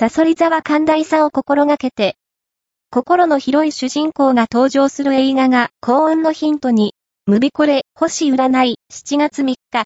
サソリ座は寛大さを心がけて、心の広い主人公が登場する映画が幸運のヒントに、ムビコレ、星占い、7月3日、